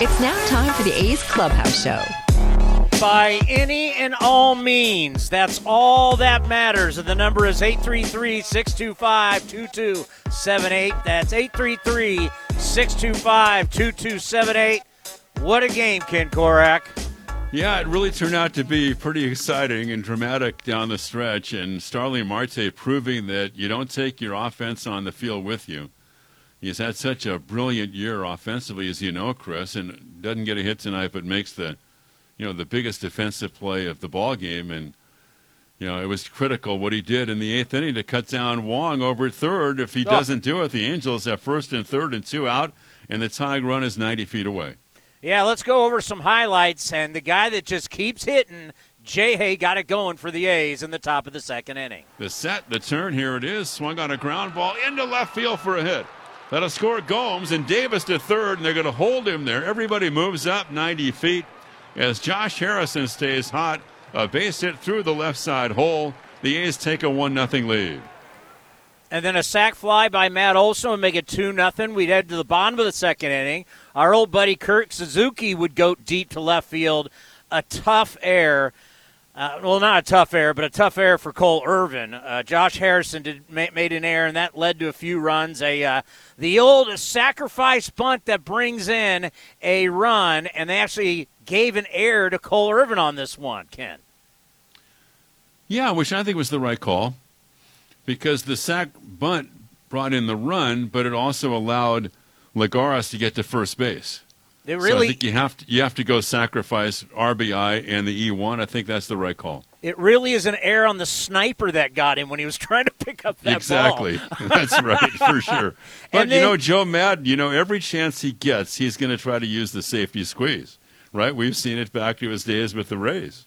It's now time for the A's Clubhouse Show. by any and all means. That's all that matters. And the number is 833 625 2278. That's 833 625 2278. What a game, Ken Korak. Yeah, it really turned out to be pretty exciting and dramatic down the stretch. And Starling Marte proving that you don't take your offense on the field with you. He's had such a brilliant year offensively, as you know, Chris, and doesn't get a hit tonight, but makes the, you know, the biggest defensive play of the ball game. And you know, it was critical what he did in the eighth inning to cut down Wong over third. If he Oh. doesn't do it, the Angels have first and third and two out, and the tying run is 90 feet away. Yeah, let's go over some highlights. And the guy that just keeps hitting, Jay Hay, got it going for the A's in the top of the second inning. The set, the turn, here it is. Swung on a ground ball into left field for a hit. That'll score Gomes and Davis to third, and they're going to hold him there. Everybody moves up 90 feet as Josh Harrison stays hot. A base hit through the left side hole. The A's take a 1 0 lead. And then a sac fly by Matt Olson would make it 2 nothing. We'd head to the bottom of the second inning. Our old buddy Kurt Suzuki would go deep to left field. A tough air. Uh, well, not a tough air, but a tough air for Cole Irvin. Uh, Josh Harrison did, ma- made an error, and that led to a few runs. A uh, the old sacrifice bunt that brings in a run, and they actually gave an error to Cole Irvin on this one. Ken. Yeah, which I think was the right call because the sack bunt brought in the run, but it also allowed Lagares to get to first base. It so I think you have to you have to go sacrifice RBI and the E1. I think that's the right call. it really is an error on the sniper that got him when he was trying to pick up that exactly. ball. Exactly, that's right for sure. But And you know, Joe Maddon, you know, every chance he gets, he's going to try to use the safety squeeze. Right? We've seen it back to his days with the Rays.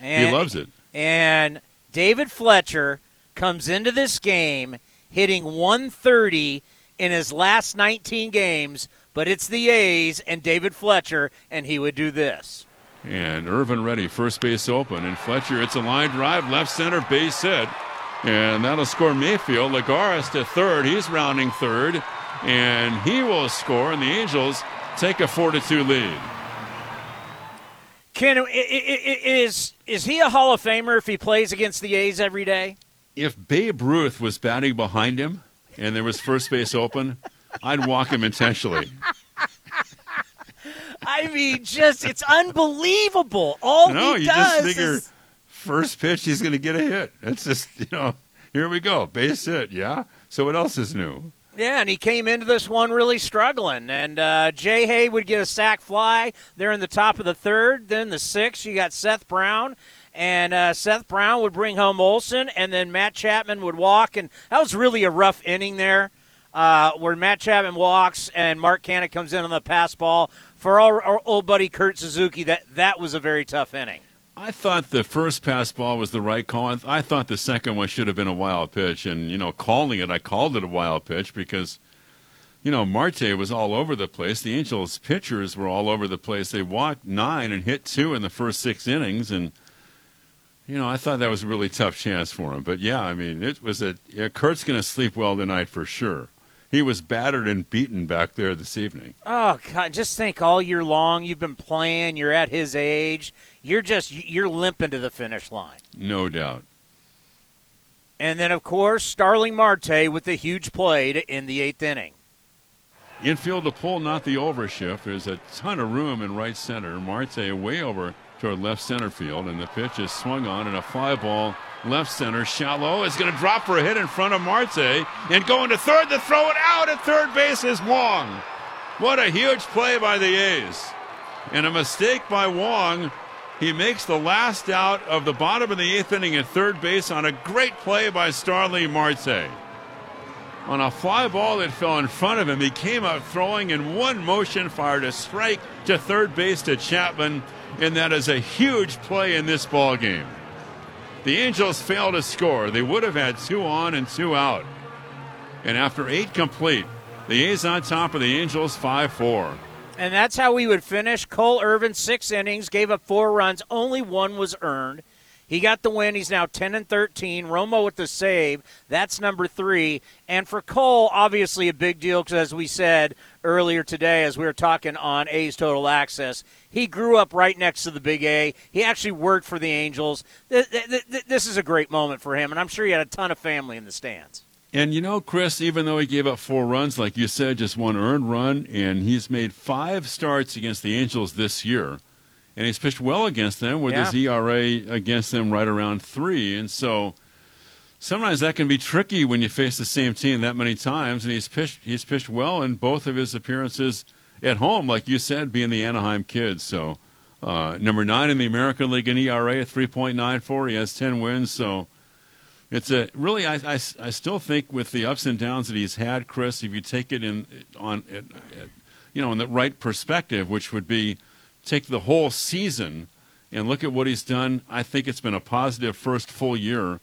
And, he loves it. And David Fletcher comes into this game hitting 130 in his last 19 games, but it's the A's and David Fletcher, and he would do this. And Irvin ready, first base open. And Fletcher, it's a line drive, left center, base hit. And that'll score Mayfield. Lagares to third. He's rounding third. And he will score. And the Angels take a 4 to 2 lead. Ken, is is he a Hall of Famer if he plays against the A's every day? If Babe Ruth was batting behind him and there was first base open, I'd walk him intentionally. I mean, just it's unbelievable. All no, he you does just figure is first pitch he's going to get a hit. It's just, you know, here we go. Base hit, yeah? So what else is new? Yeah, and he came into this one really struggling. And uh, Jay Hay would get a sack fly there in the top of the third. Then the sixth, you got Seth Brown. And uh, Seth Brown would bring home Olson, and then Matt Chapman would walk. And that was really a rough inning there uh, where Matt Chapman walks and Mark Canha comes in on the pass ball. For our, our old buddy Kurt Suzuki, that, that was a very tough inning. I thought the first pass ball was the right call. I th- I thought the second one should have been a wild pitch. And, you know, calling it, I called it a wild pitch because, you know, Marte was all over the place. The Angels' pitchers were all over the place. They walked nine and hit two in the first six innings. And, you know, I thought that was a really tough chance for him. But, yeah, I mean, it was a. Yeah, Kurt's going to sleep well tonight for sure. he was battered and beaten back there this evening. Oh God! Just think, all year long you've been playing. You're at his age. You're just you're limping to the finish line. No doubt. And then, of course, Starling Marte with the huge play to end the eighth inning. Infield to pull, not the overshift. There's a ton of room in right center. Marte way over toward left center field, and the pitch is swung on, and a fly ball left center. Shallow is going to drop for a hit in front of Marte, and going to third to throw it out at third base is Wong. What a huge play by the A's. And a mistake by Wong. He makes the last out of the bottom of the eighth inning at third base on a great play by Starling Marte on a fly ball that fell in front of him. He came out throwing in one motion, fired a strike to third base to Chapman, and that is a huge play in this ball game. The Angels failed to score. They would have had two on and two out. And after eight complete, the A's on top of the Angels 5 4. And that's how we would finish. Cole Irvin, six innings, gave up four runs. Only one was earned. He got the win. He's now 10 and 13. Romo with the save. That's number three. And for Cole, obviously a big deal because, as we said earlier today, as we were talking on A's Total Access, he grew up right next to the Big A. He actually worked for the Angels. This is a great moment for him, and I'm sure he had a ton of family in the stands. And you know, Chris, even though he gave up four runs, like you said, just one earned run, and he's made five starts against the Angels this year and he's pitched well against them with Yeah. his ERA against them right around three. And so sometimes that can be tricky when you face the same team that many times. And he's pitched he's pitched well in both of his appearances at home, like you said, being the Anaheim Kids. So uh, number nine in the American League in ERA at three point nine four. He has ten wins. So. It's a really. I, I, I still think with the ups and downs that he's had, Chris. If you take it in on, at, you know, in the right perspective, which would be take the whole season and look at what he's done, I think it's been a positive first full year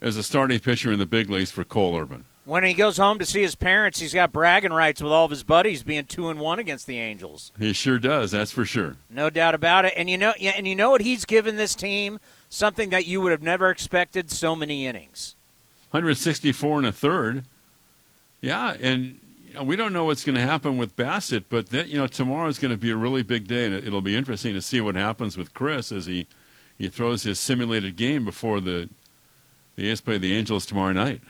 as a starting pitcher in the big leagues for Cole Irvin. When he goes home to see his parents, he's got bragging rights with all of his buddies being two and one against the Angels. He sure does, that's for sure. No doubt about it. And you know, yeah, and you know what he's given this team something that you would have never expected. So many innings. 164 and a third. Yeah, and we don't know what's going to happen with Bassitt, but that, you know tomorrow is going to be a really big day, and it'll be interesting to see what happens with Chris as he he throws his simulated game before the the A's play the Angels tomorrow night.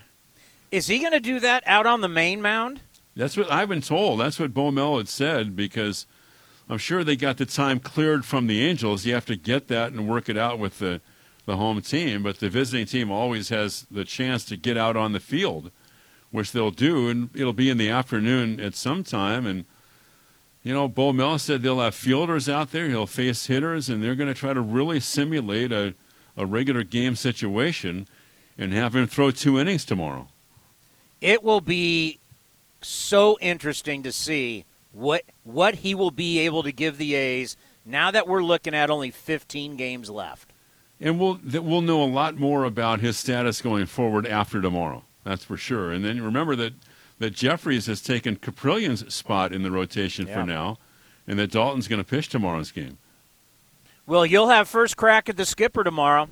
Is he going to do that out on the main mound? That's what I've been told. That's what Bo Mel had said because I'm sure they got the time cleared from the Angels. You have to get that and work it out with the the home team, but the visiting team always has the chance to get out on the field, which they'll do, and it'll be in the afternoon at some time. And you know, Bo Mel said they'll have fielders out there. He'll face hitters, and they're going to try to really simulate a a regular game situation and have him throw two innings tomorrow. It will be so interesting to see what what he will be able to give the A's now that we're looking at only 15 games left. And we'll we'll know a lot more about his status going forward after tomorrow. That's for sure. And then remember that that Jefferies has taken Kaprielian's spot in the rotation Yeah. for now, and that Daulton's going to pitch tomorrow's game Well, you'll have first crack at the skipper tomorrow.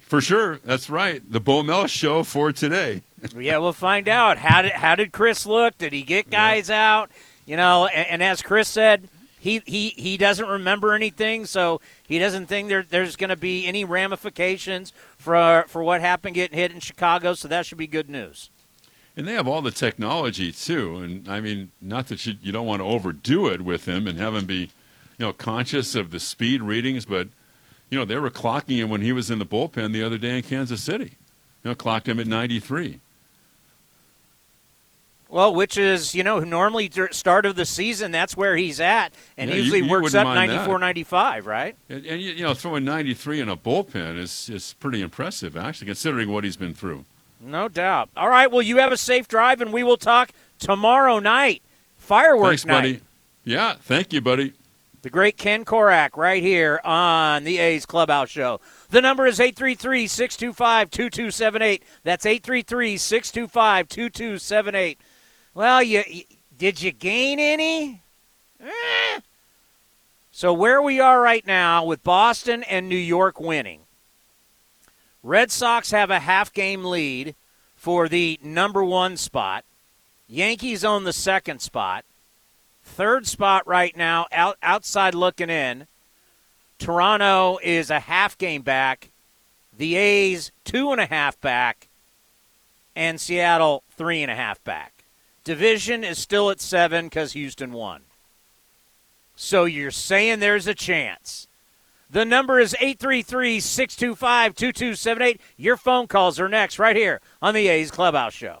for sure. That's right. The Bo Mel show for today. yeah, we'll find out. How did how did Chris look? Did he get guys out? You know, and, and as Chris said, he, he he doesn't remember anything, so he doesn't think there there's going to be any ramifications for for what happened getting hit in Chicago. So that should be good news. And they have all the technology too. And I mean, not that you, you don't want to overdo it with him and have him be, you know, conscious of the speed readings, but you know they were clocking him when he was in the bullpen the other day in Kansas City. You know, clocked him at 93. Well, which is you know normally start of the season that's where he's at, and Yeah, usually you works up mind that. 94, 95, right? And, and you you know, throwing 93 in a bullpen is is pretty impressive, actually, considering what he's been through. No doubt. All right. Well, you have a safe drive, and we will talk tomorrow night. Fireworks Thanks, night. buddy. Yeah, thank you, buddy. The great Ken Korak right here on the A's Clubhouse Show. The number is 833 625 2278. That's 833 625 2278. Well, you, you- did you gain any? Eh. So, where we are right now with Boston and New York winning, Red Sox have a half game lead for the number one spot. Yankees own the second spot. Third spot right now, out, outside looking in. Toronto is a half game back. The A's two and a half back, and Seattle three and a half back. Division is still at seven because Houston won. So you're saying there's a chance. The number is 833 625 2278. Your phone calls are next, right here on the A's Clubhouse Show.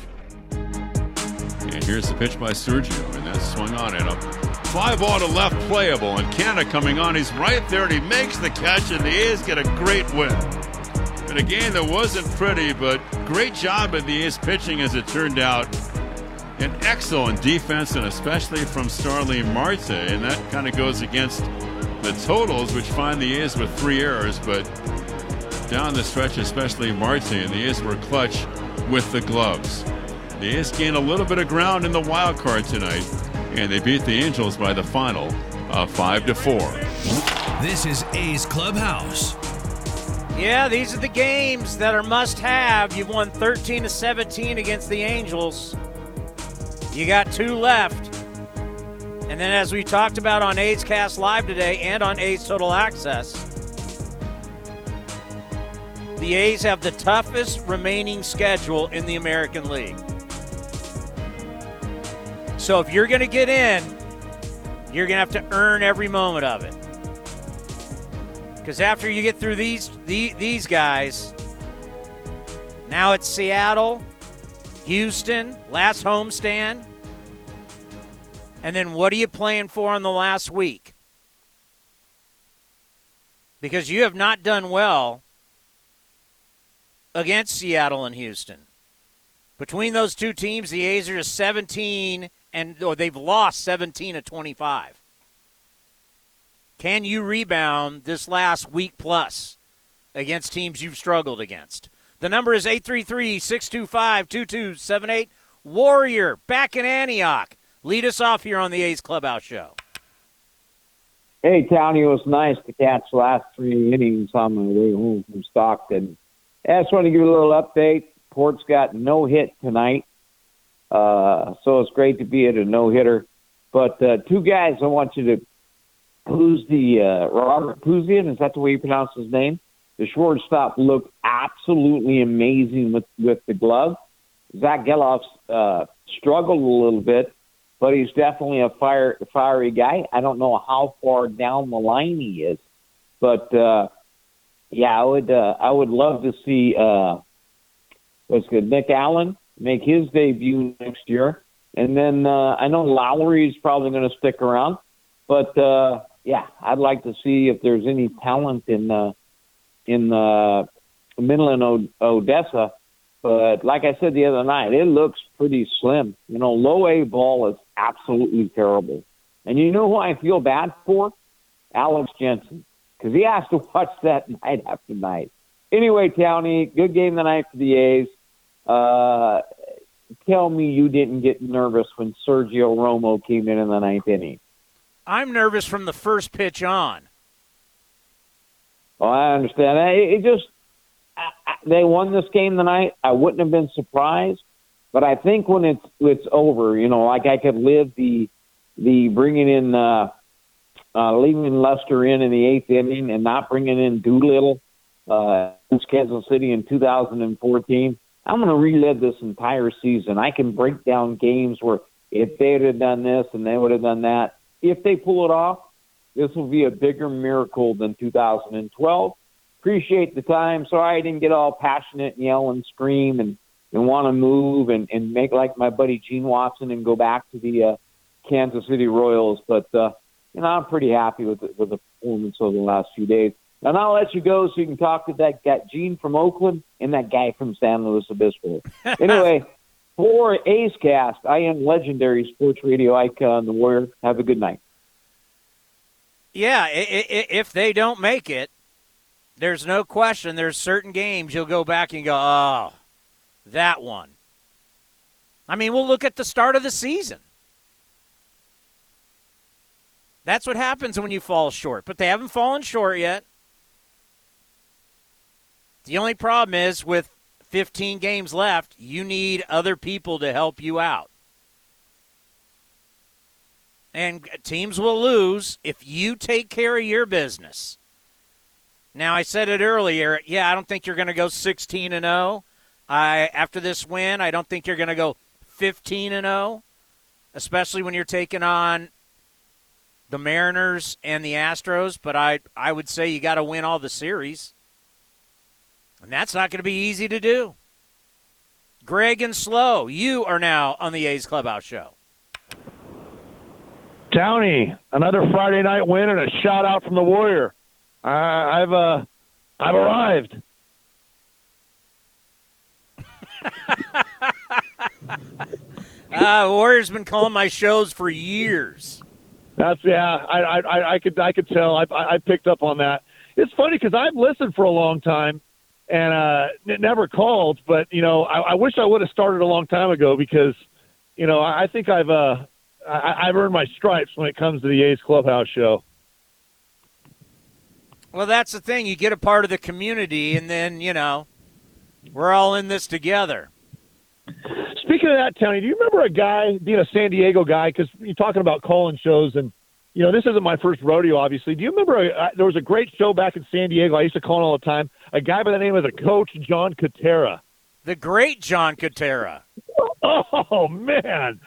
And here's the pitch by Sergio, and that's swung on it. A fly ball to left playable, and Canha coming on. He's right there, and he makes the catch, and the A's get a great win. And a game that wasn't pretty, but great job of the A's pitching as it turned out. An excellent defense, and especially from Starling Marte, and that kind of goes against the totals, which find the A's with three errors, but down the stretch, especially Marte, and the A's were clutch with the gloves. The A's gained a little bit of ground in the wild card tonight, and they beat the Angels by the final of five to four. This is A's Clubhouse. Yeah, these are the games that are must have. You've won 13 to 17 against the Angels. You got two left. And then, as we talked about on A's Cast Live today and on A's Total Access, the A's have the toughest remaining schedule in the American League. So if you're going to get in, you're going to have to earn every moment of it. Because after you get through these the, these guys, now it's Seattle, Houston, last homestand. And then what are you playing for in the last week? Because you have not done well against Seattle and Houston. Between those two teams, the A's are 17 and or they've lost 17 to 25. Can you rebound this last week plus against teams you've struggled against? The number is 833 625 2278. Warrior back in Antioch. Lead us off here on the A's Clubhouse Show. Hey, Townie, it was nice to catch the last three innings on the way home from Stockton. I just want to give you a little update. Port's got no hit tonight. Uh, so it's great to be at a no hitter. But uh, two guys I want you to who's the uh, Robert Puason? Is that the way you pronounce his name? The shortstop looked absolutely amazing with with the glove. Zack Gelof uh, struggled a little bit, but he's definitely a fire fiery guy. I don't know how far down the line he is, but uh, yeah, I would uh, I would love to see uh, what's good Nick Allen make his debut next year. And then uh, I know Lowrie is probably going to stick around, but uh, yeah, I'd like to see if there's any talent in uh, in uh, Midland o- Odessa. But like I said the other night, it looks pretty slim. You know, low A ball is absolutely terrible. And you know who I feel bad for? Alex Jensen, because he has to watch that night after night. Anyway, Townie, good game tonight for the A's. Uh, tell me you didn't get nervous when Sergio Romo came in in the ninth inning. I'm nervous from the first pitch on. Well, I understand. It, it just I, I, they won this game tonight. I wouldn't have been surprised, but I think when it's it's over, you know, like I could live the the bringing in uh, uh, leaving Lester in in the eighth inning and not bringing in Doolittle uh, Kansas City in 2014 I'm going to relive this entire season. I can break down games where if they'd have done this and they would have done that. If they pull it off, this will be a bigger miracle than 2012. Appreciate the time. Sorry I didn't get all passionate and yell and scream and, and want to move and, and make like my buddy Gene Watson and go back to the uh, Kansas City Royals. But, uh, you know, I'm pretty happy with the, with the performance over the last few days. And I'll let you go so you can talk to that guy, Gene from Oakland and that guy from San Luis Obispo. anyway, for A's Cast, I am legendary sports radio icon, The Warrior. Have a good night. Yeah, if they don't make it, there's no question. There's certain games you'll go back and go, oh, that one. I mean, we'll look at the start of the season. That's what happens when you fall short, but they haven't fallen short yet. The only problem is with 15 games left, you need other people to help you out. And teams will lose if you take care of your business. Now, I said it earlier. Yeah, I don't think you're going to go 16 and 0. I after this win, I don't think you're going to go 15 and 0, especially when you're taking on the Mariners and the Astros, but I I would say you got to win all the series. And that's not going to be easy to do. Greg and Slow, you are now on the A's Clubhouse show. Townie, another Friday night win and a shout out from the Warrior. Uh, I've uh, I've arrived. Uh, Warriors been calling my shows for years. That's yeah. I I, I could I could tell. I I picked up on that. It's funny because I've listened for a long time and uh, never called. But you know, I, I wish I would have started a long time ago because you know I, I think I've uh I, I've earned my stripes when it comes to the A's Clubhouse show. Well, that's the thing. You get a part of the community, and then you know we're all in this together. Speaking of that, Townie, do you remember a guy being a San Diego guy? Because you're talking about calling shows, and you know this isn't my first rodeo, obviously. Do you remember a, uh, there was a great show back in San Diego? I used to call it all the time. A guy by the name of the Coach John Kentera. The great John Kentera. Oh man,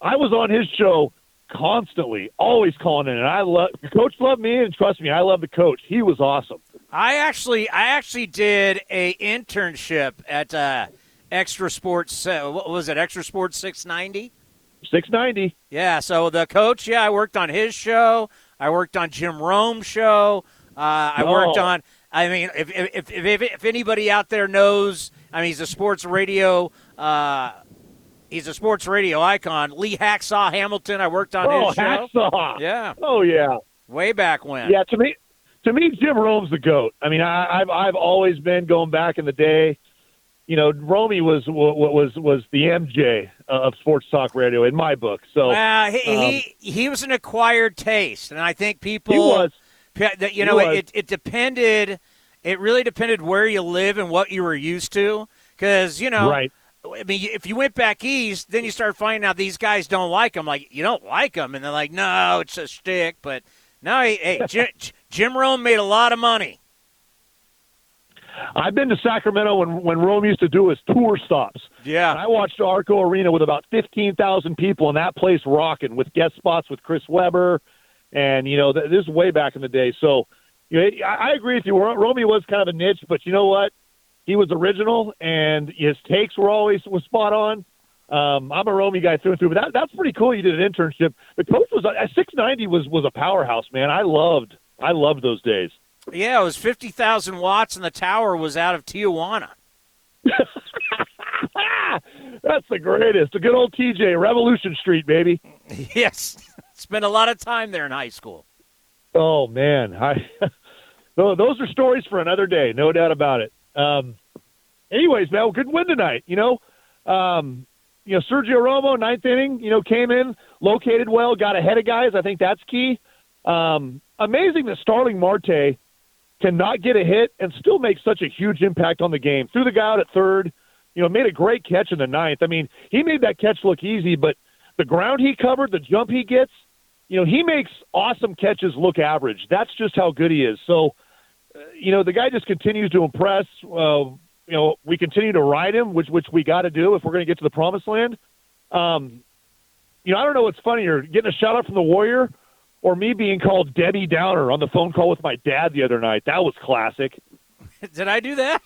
I was on his show constantly, always calling in, and I love Coach loved me, and trust me, I love the coach. He was awesome. I actually, I actually did a internship at uh, XTRA Sports. Uh, what was it? XTRA Sports 690. 690. Yeah. So the coach, yeah, I worked on his show. I worked on Jim Rome's show. Uh, I No. worked on. I mean, if if, if if if anybody out there knows, I mean, he's a sports radio. Uh, he's a sports radio icon. Lee Hacksaw Hamilton. I worked on oh, his show. Hacksaw. Yeah. Oh yeah. Way back when. Yeah, to me, to me, Jim Rome's the goat. I mean, I, I've I've always been going back in the day. You know, Romy was was was the MJ of sports talk radio in my book. So Well, he, um, he he was an acquired taste, and I think people. He was. You know, it it depended. It really depended where you live and what you were used to, because you know. Right. I mean, if you went back east, then you start finding out these guys don't like him. Like you don't like him, and they're like, "No, it's a stick." But no, hey, hey Jim, Jim Rome made a lot of money. I've been to Sacramento when when Rome used to do his tour stops. Yeah. And I watched Arco Arena with about fifteen thousand people, and that place rocking with guest spots with Chris Webber, and you know th- this is way back in the day. So, you know, I, I agree with you. Romy was kind of a niche, but you know what? He was original, and his takes were always was spot on. Um, I'm a Romy guy through and through, but that, that's pretty cool. You did an internship. The coach was at 690 was was a powerhouse, man. I loved I loved those days. Yeah, it was fifty thousand watts, and the tower was out of Tijuana. That's the greatest. The good old TJ, Revolution Street, baby. yes, spent a lot of time there in high school. Oh man, I those are stories for another day, no doubt about it. Um, anyways, man, well, good win tonight. You know, um, you know Sergio Romo, ninth inning, you know, came in, located well, got ahead of guys. I think that's key. Um, amazing that Starling Marte cannot get a hit and still make such a huge impact on the game. Threw the guy out at third, you know, made a great catch in the ninth. I mean, he made that catch look easy, but the ground he covered, the jump he gets, you know, he makes awesome catches look average. That's just how good he is. So, uh, you know, the guy just continues to impress. Uh, you know, we continue to ride him, which which we got to do if we're going to get to the promised land. Um, you know, I don't know what's funnier, getting a shout out from the Warrior or me being called Debbie Downer on the phone call with my dad the other night. That was classic. Did I do that?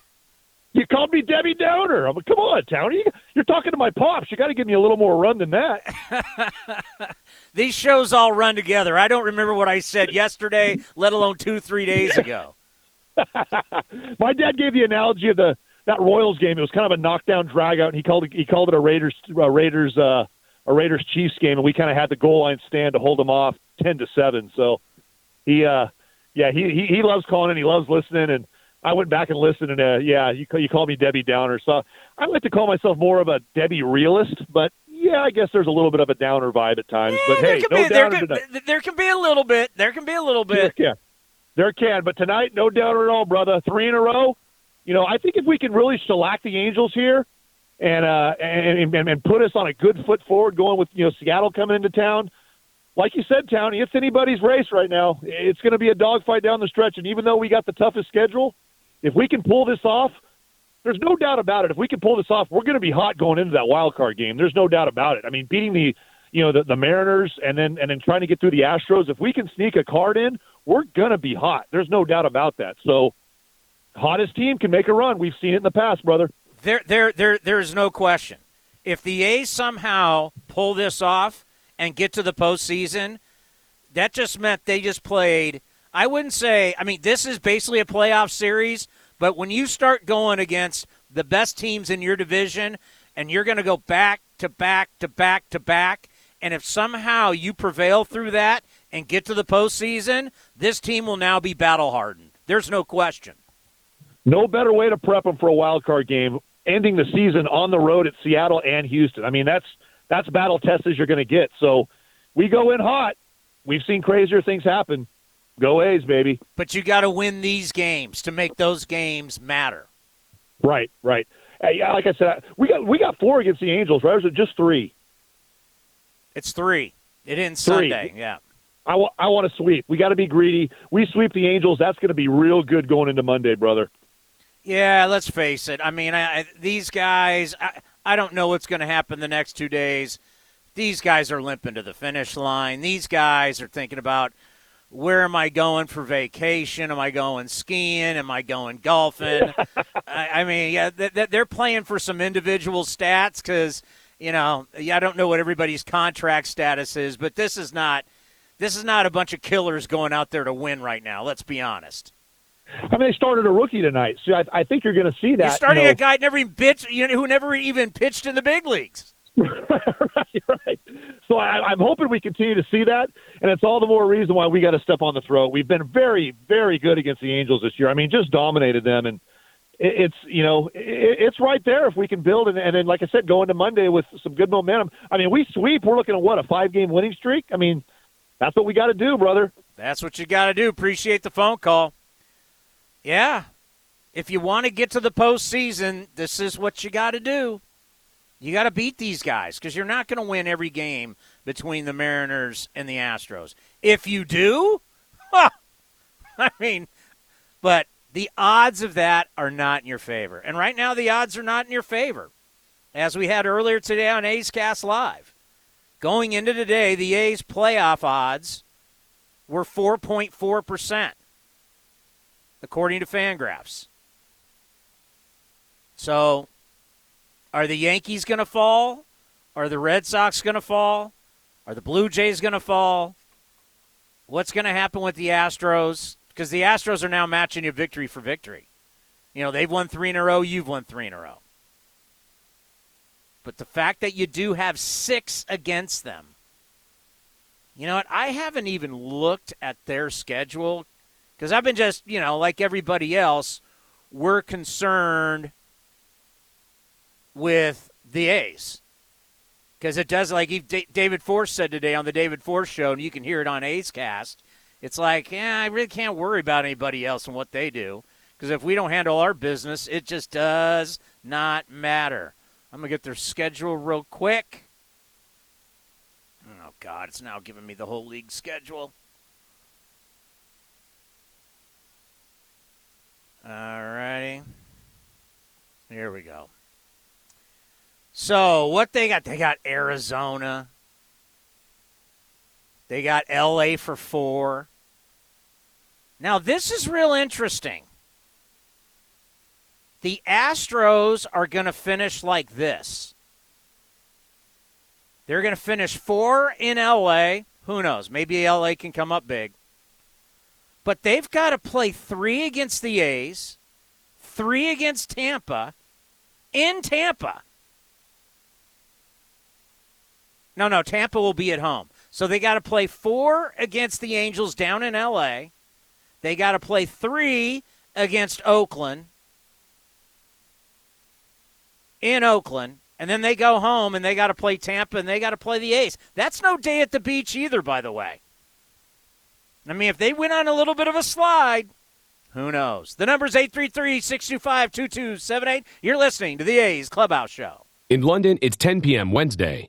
You called me Debbie Downer. I'm like, come on, Townie. You're talking to my pops. You got to give me a little more run than that. These shows all run together. I don't remember what I said yesterday, let alone two, three days ago. my dad gave the analogy of the that Royals game. It was kind of a knockdown drag out, and he called it he called it a Raiders a Raiders uh, a Raiders Chiefs game, and we kind of had the goal line stand to hold them off ten to seven. So he, uh, yeah, he, he he loves calling and he loves listening, and I went back and listened, and uh, yeah, you you call me Debbie Downer. So I like to call myself more of a Debbie realist, but yeah, I guess there's a little bit of a downer vibe at times. Yeah, but hey, there no can, be, there, can, there can be a little bit. There can be a little bit. There can. There can. But tonight, no downer at all, brother. Three in a row. You know, I think if we can really shellac the Angels here and uh and, and and put us on a good foot forward going with, you know, Seattle coming into town, like you said, Townie, it's anybody's race right now. It's going to be a dogfight down the stretch. And even though we got the toughest schedule, if we can pull this off, there's no doubt about it. If we can pull this off, we're going to be hot going into that wild card game. There's no doubt about it. I mean, beating the you know the, the Mariners and then and then trying to get through the Astros. If we can sneak a card in, we're going to be hot. There's no doubt about that. So, hottest team can make a run. We've seen it in the past, brother. There, there, there, there's no question. If the A's somehow pull this off and get to the postseason, that just meant they just played. I wouldn't say. I mean, this is basically a playoff series. But when you start going against the best teams in your division, and you're going to go back to back to back to back, and if somehow you prevail through that and get to the postseason, this team will now be battle hardened. There's no question. No better way to prep them for a wild card game, ending the season on the road at Seattle and Houston. I mean, that's that's battle test as you're going to get. So we go in hot. We've seen crazier things happen. Go A's, baby. But you got to win these games to make those games matter. Right, right. Hey, yeah, like I said, we got we got four against the Angels, right? Or is it just three? It's three. It ends Three. Sunday. Yeah. I I want to sweep. We got to be greedy. We sweep the Angels. That's going to be real good going into Monday, brother. Yeah, let's face it. I mean, I, I, these guys, I, I don't know what's going to happen the next two days. These guys are limping to the finish line. These guys are thinking about where am I going for vacation? Am I going skiing? Am I going golfing? I, I mean, yeah, th- th- they're playing for some individual stats because you know, yeah, I don't know what everybody's contract status is, but this is not this is not a bunch of killers going out there to win right now. Let's be honest. I mean, they started a rookie tonight, so I, I think you're going to see that. You're starting you know, a guy never even pitched, you know, who never even pitched in the big leagues. right, right. So I, I'm hoping we continue to see that, and it's all the more reason why we got to step on the throat. We've been very, very good against the Angels this year. I mean, just dominated them, and it, it's you know it, it's right there if we can build, and, and then like I said, go into Monday with some good momentum. I mean, we sweep. We're looking at what a five game winning streak. I mean, that's what we got to do, brother. That's what you got to do. Appreciate the phone call. Yeah. If you want to get to the postseason, this is what you got to do. You got to beat these guys because you're not going to win every game between the Mariners and the Astros. If you do, huh, I mean, but the odds of that are not in your favor. And right now, the odds are not in your favor. As we had earlier today on A's Cast Live, going into today, the A's playoff odds were 4.4%, according to Fangraphs. So, are the Yankees going to fall? Are the Red Sox going to fall? Are the Blue Jays going to fall? What's going to happen with the Astros? Because the Astros are now matching you victory for victory. You know, they've won three in a row, you've won three in a row. But the fact that you do have six against them, you know what? I haven't even looked at their schedule because I've been just, you know, like everybody else, we're concerned with the A's. Because it does, like David Forst said today on the David Forst show, and you can hear it on A's Cast. It's like, yeah, I really can't worry about anybody else and what they do. Because if we don't handle our business, it just does not matter. I'm to get their schedule real quick. Oh, God, it's now giving me the whole league schedule. All righty. Here we go. So, what they got? They got Arizona. They got LA for four. Now, this is real interesting. The Astros are going to finish like this. They're going to finish four in LA. Who knows? Maybe LA can come up big. But they've got to play three against the A's, three against Tampa, in Tampa. No, no, Tampa will be at home. So they got to play four against the Angels down in LA. They got to play three against Oakland in Oakland. And then they go home and they got to play Tampa and they got to play the A's. That's no day at the beach either, by the way. I mean, if they went on a little bit of a slide, who knows? The number's 833 625 2278. You're listening to the A's Clubhouse Show. In London, it's 10 p.m. Wednesday.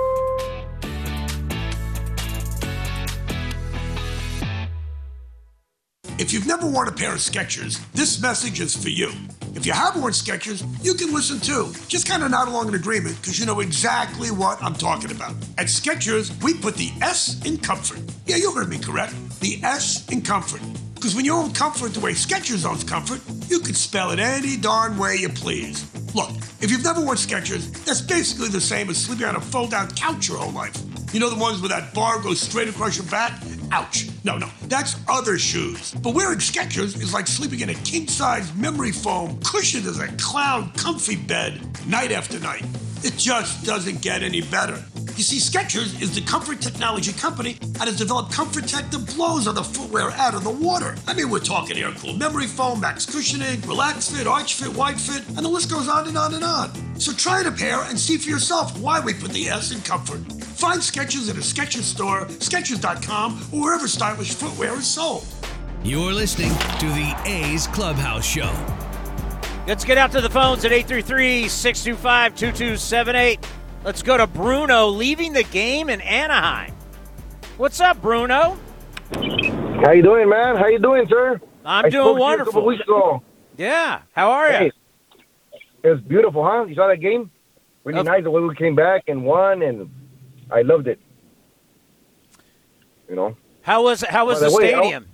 If you've never worn a pair of Skechers, this message is for you. If you have worn Skechers, you can listen too. Just kind of nod along in agreement because you know exactly what I'm talking about. At Skechers, we put the S in comfort. Yeah, you heard me correct. The S in comfort. Because when you own comfort the way Skechers owns comfort, you can spell it any darn way you please. Look, if you've never worn Skechers, that's basically the same as sleeping on a fold-out couch your whole life. You know the ones where that bar goes straight across your back? Ouch. No, no, that's other shoes. But wearing Skechers is like sleeping in a king-size memory foam cushioned as a clown comfy bed night after night. It just doesn't get any better. You see, Skechers is the comfort technology company that has developed Comfort Tech that blows on the footwear out of the water. I mean, we're talking air cooled memory foam, max cushioning, relax fit, arch fit, wide fit, and the list goes on and on and on. So try it a pair and see for yourself why we put the S in comfort. Find Skechers at a Skechers store, Skechers.com, or wherever stylish footwear is sold. You're listening to the A's Clubhouse Show. Let's get out to the phones at 833 625 2278. Let's go to Bruno leaving the game in Anaheim. What's up, Bruno? How you doing, man? How you doing, sir? I'm I doing spoke to you wonderful. A couple weeks ago. Yeah. How are you? Hey, it was beautiful, huh? You saw that game? Really nice the way we came back and won, and I loved it. You know, How was how was By the the way, I- stadium?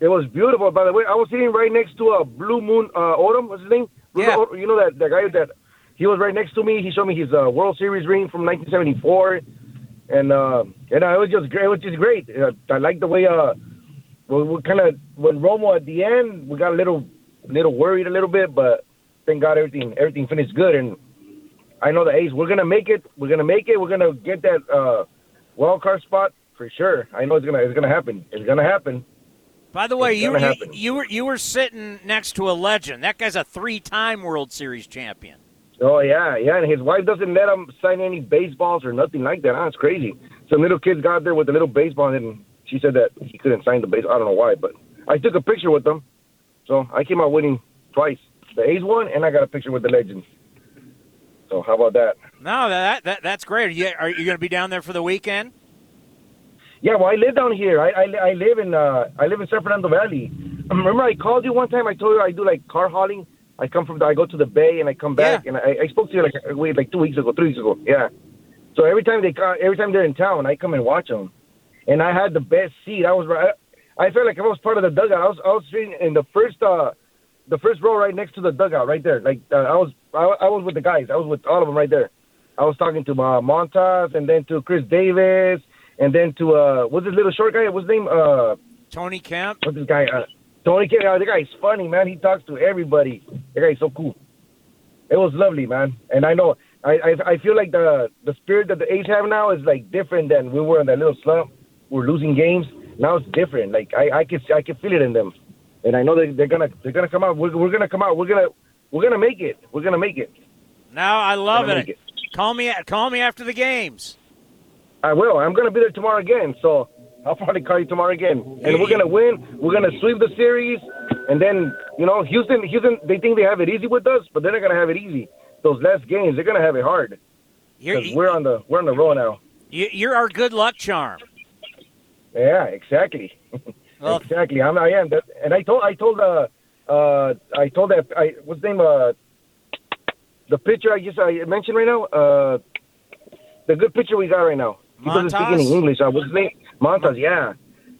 it was beautiful. By the way, I was sitting right next to a Blue Moon uh, Odom. What's his name? Yeah. You know that that guy that he was right next to me. He showed me his uh, World Series ring from 1974, and uh, and uh, it was just great. It was just great. Uh, I like the way uh, we, we kind of when Romo at the end, we got a little little worried a little bit, but thank God everything everything finished good. And I know the A's, we're gonna make it. We're gonna make it. We're gonna get that uh, wild card spot for sure. I know it's gonna it's gonna happen. It's gonna happen. By the way, It's you, you you were you were sitting next to a legend. That guy's a three-time World Series champion. Oh yeah, yeah, and his wife doesn't let him sign any baseballs or nothing like that. Huh? It's crazy. Some little kids got there with a little baseball, and she said that he couldn't sign the base. I don't know why, but I took a picture with them, so I came out winning twice. The A's won, and I got a picture with the legends. So how about that? No, that, that that's great. Are you, are you going to be down there for the weekend? Yeah, well, I live down here. I I, I live in uh I live in San Fernando Valley. Remember, I called you one time. I told you I do like car hauling. I come from the, I go to the bay and I come back yeah. and I, I spoke to you like uh, wait like two weeks ago, three weeks ago. Yeah. So every time they every time they're in town, I come and watch them. And I had the best seat. I was right. I felt like I was part of the dugout. I was I was sitting in the first uh the first row right next to the dugout right there. Like uh, I was I, I was with the guys. I was with all of them right there. I was talking to uh, Montas and then to Chris Davis and then to uh what's this little short guy? What's his name? Uh Tony Kemp. What's this guy? Uh, Tony Kemp. Uh, the guy's funny, man. He talks to everybody. The guy's so cool. it was lovely, man. And I know I, I I feel like the the spirit that the A's have now is like different than we were in that little slump. We're losing games. Now it's different. Like I I can I can feel it in them, and I know they they're gonna they're gonna come out. We're, we're gonna come out. We're gonna we're gonna make it. We're gonna make it. Now I love Gonna it. Call me. Call me after the games. I will. I'm gonna be there tomorrow again. So I'll probably call you tomorrow again, and we're gonna win. We're gonna sweep the series, and then you know Houston. Houston. They think they have it easy with us, but they're not gonna have it easy. Those last games, they're gonna have it hard. You're- 'Cause we're on the we're on the roll now. You, you're our good luck charm. Yeah, exactly. Well- exactly. I'm, I am. That, and I told I told uh uh I told that I what's his name uh the pitcher I just I mentioned right now uh the good pitcher we got right now. He doesn't speak any English. I was his name? Montas. Yeah.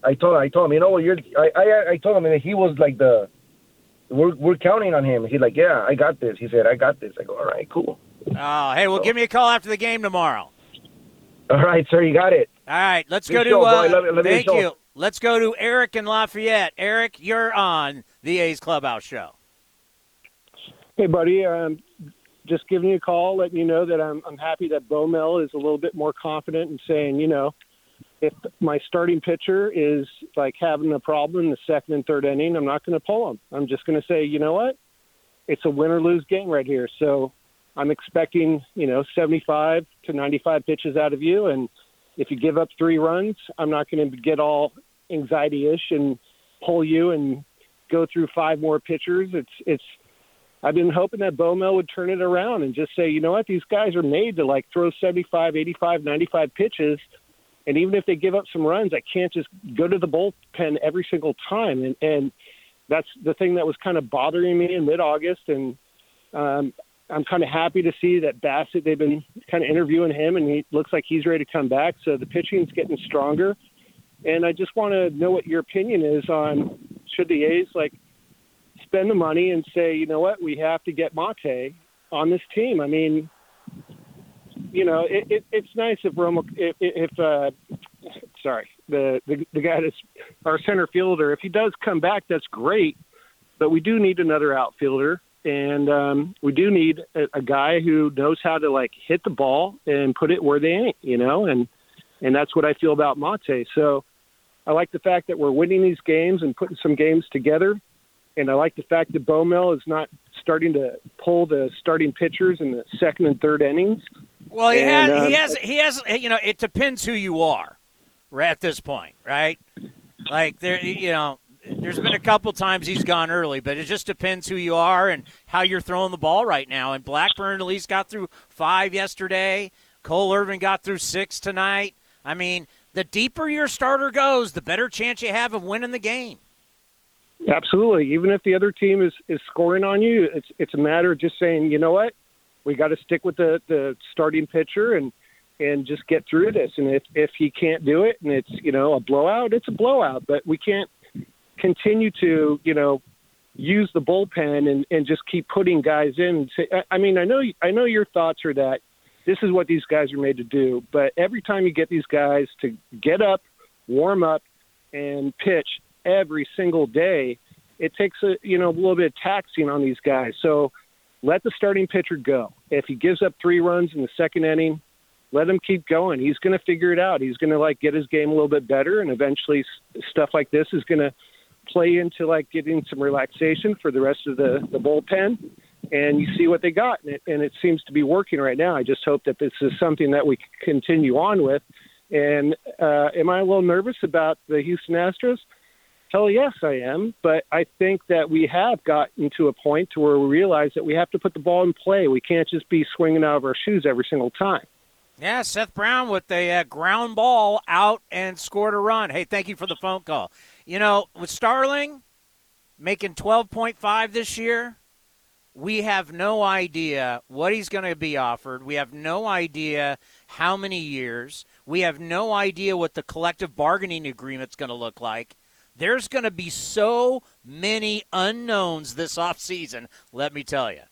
I told I told him you know what you're I I I told him and he was like the we're we're counting on him. He's like yeah I got this. He said I got this. I go all right cool. Oh, hey, well, give me a call after the game tomorrow. All right sir you got it. All right, let's Good go to. show, boy. uh, Love love thank you. Let's go to Eric in Lafayette. Eric, you're on the A's Clubhouse show. Hey, buddy. Um, just giving you a call, letting you know that I'm, I'm happy that Bomel is a little bit more confident in saying, you know, if my starting pitcher is like having a problem in the second and third inning, I'm not going to pull him. I'm just going to say, you know what? It's a win or lose game right here. So I'm expecting, you know, 75 to 95 pitches out of you. And if you give up three runs, I'm not going to get all anxiety ish and pull you and go through five more pitchers. It's, it's, I've been hoping that Bomel would turn it around and just say, you know what, these guys are made to like throw 75, 85, 95 pitches. And even if they give up some runs, I can't just go to the bullpen every single time. And, and that's the thing that was kind of bothering me in mid August. And um, I'm kind of happy to see that Bassitt, they've been kind of interviewing him and he looks like he's ready to come back. So the pitching's getting stronger. And I just want to know what your opinion is on should the A's like spend the money and say, you know what, we have to get Marte on this team. I mean, you know, it, it, it's nice if Romo, if, if uh, sorry, the, the the guy that's our center fielder, if he does come back, that's great. But we do need another outfielder, and um, we do need a, a guy who knows how to like hit the ball and put it where they ain't, you know, and and that's what I feel about Marte. So I like the fact that we're winning these games and putting some games together. And I like the fact that Bomel is not starting to pull the starting pitchers in the second and third innings. Well, he And, has, he um, has, he has. You know, it depends who you are, right at this point, right? Like there, you know, there's been a couple times he's gone early, but it just depends who you are and how you're throwing the ball right now. And Blackburn at least got through five yesterday. Cole Irvin got through six tonight. I mean, the deeper your starter goes, the better chance you have of winning the game. Absolutely. Even if the other team is, is scoring on you, it's it's a matter of just saying, you know what, we got to stick with the, the starting pitcher and and just get through this. And if if he can't do it, and it's you know a blowout, it's a blowout. But we can't continue to you know use the bullpen and and just keep putting guys in. I mean, I know I know your thoughts are that this is what these guys are made to do. But every time you get these guys to get up, warm up, and pitch every single day, it takes a you know a little bit of taxing on these guys. So let the starting pitcher go. If he gives up three runs in the second inning, let him keep going. He's going to figure it out. He's going to like get his game a little bit better, and eventually stuff like this is going to play into like getting some relaxation for the rest of the the bullpen. And you see what they got, and it, and it seems to be working right now. I just hope that this is something that we continue on with. And uh, am I a little nervous about the Houston Astros? Hell yes, I am. But I think that we have gotten to a point to where we realize that we have to put the ball in play. We can't just be swinging out of our shoes every single time. Yeah, Seth Brown with the uh, ground ball out and scored a run. Hey, thank you for the phone call. You know, with Starling making 12.5 this year, we have no idea what he's going to be offered. We have no idea how many years. We have no idea what the collective bargaining agreement's going to look like. There's going to be so many unknowns this offseason, let me tell you.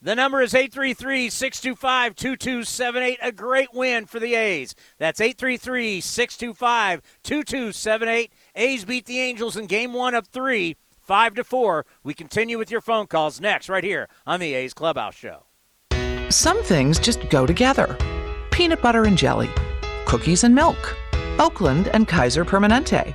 The number is 833 625 2278. A great win for the A's. That's 833 625 2278. A's beat the Angels in game one of three, five to four. We continue with your phone calls next, right here on the A's Clubhouse Show. Some things just go together peanut butter and jelly, cookies and milk, Oakland and Kaiser Permanente.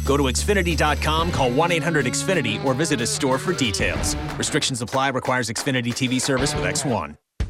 Go to Xfinity.com, call 1 800 Xfinity, or visit a store for details. Restrictions apply, requires Xfinity TV service with X1.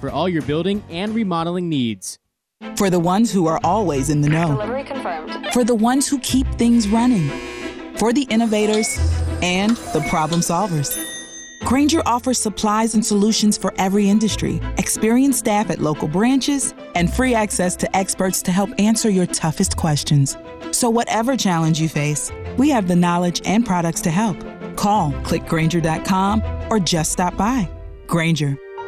for all your building and remodeling needs. For the ones who are always in the know. Delivery confirmed. For the ones who keep things running. For the innovators and the problem solvers. Grainger offers supplies and solutions for every industry, experienced staff at local branches, and free access to experts to help answer your toughest questions. So, whatever challenge you face, we have the knowledge and products to help. Call clickgrainger.com or just stop by. Grainger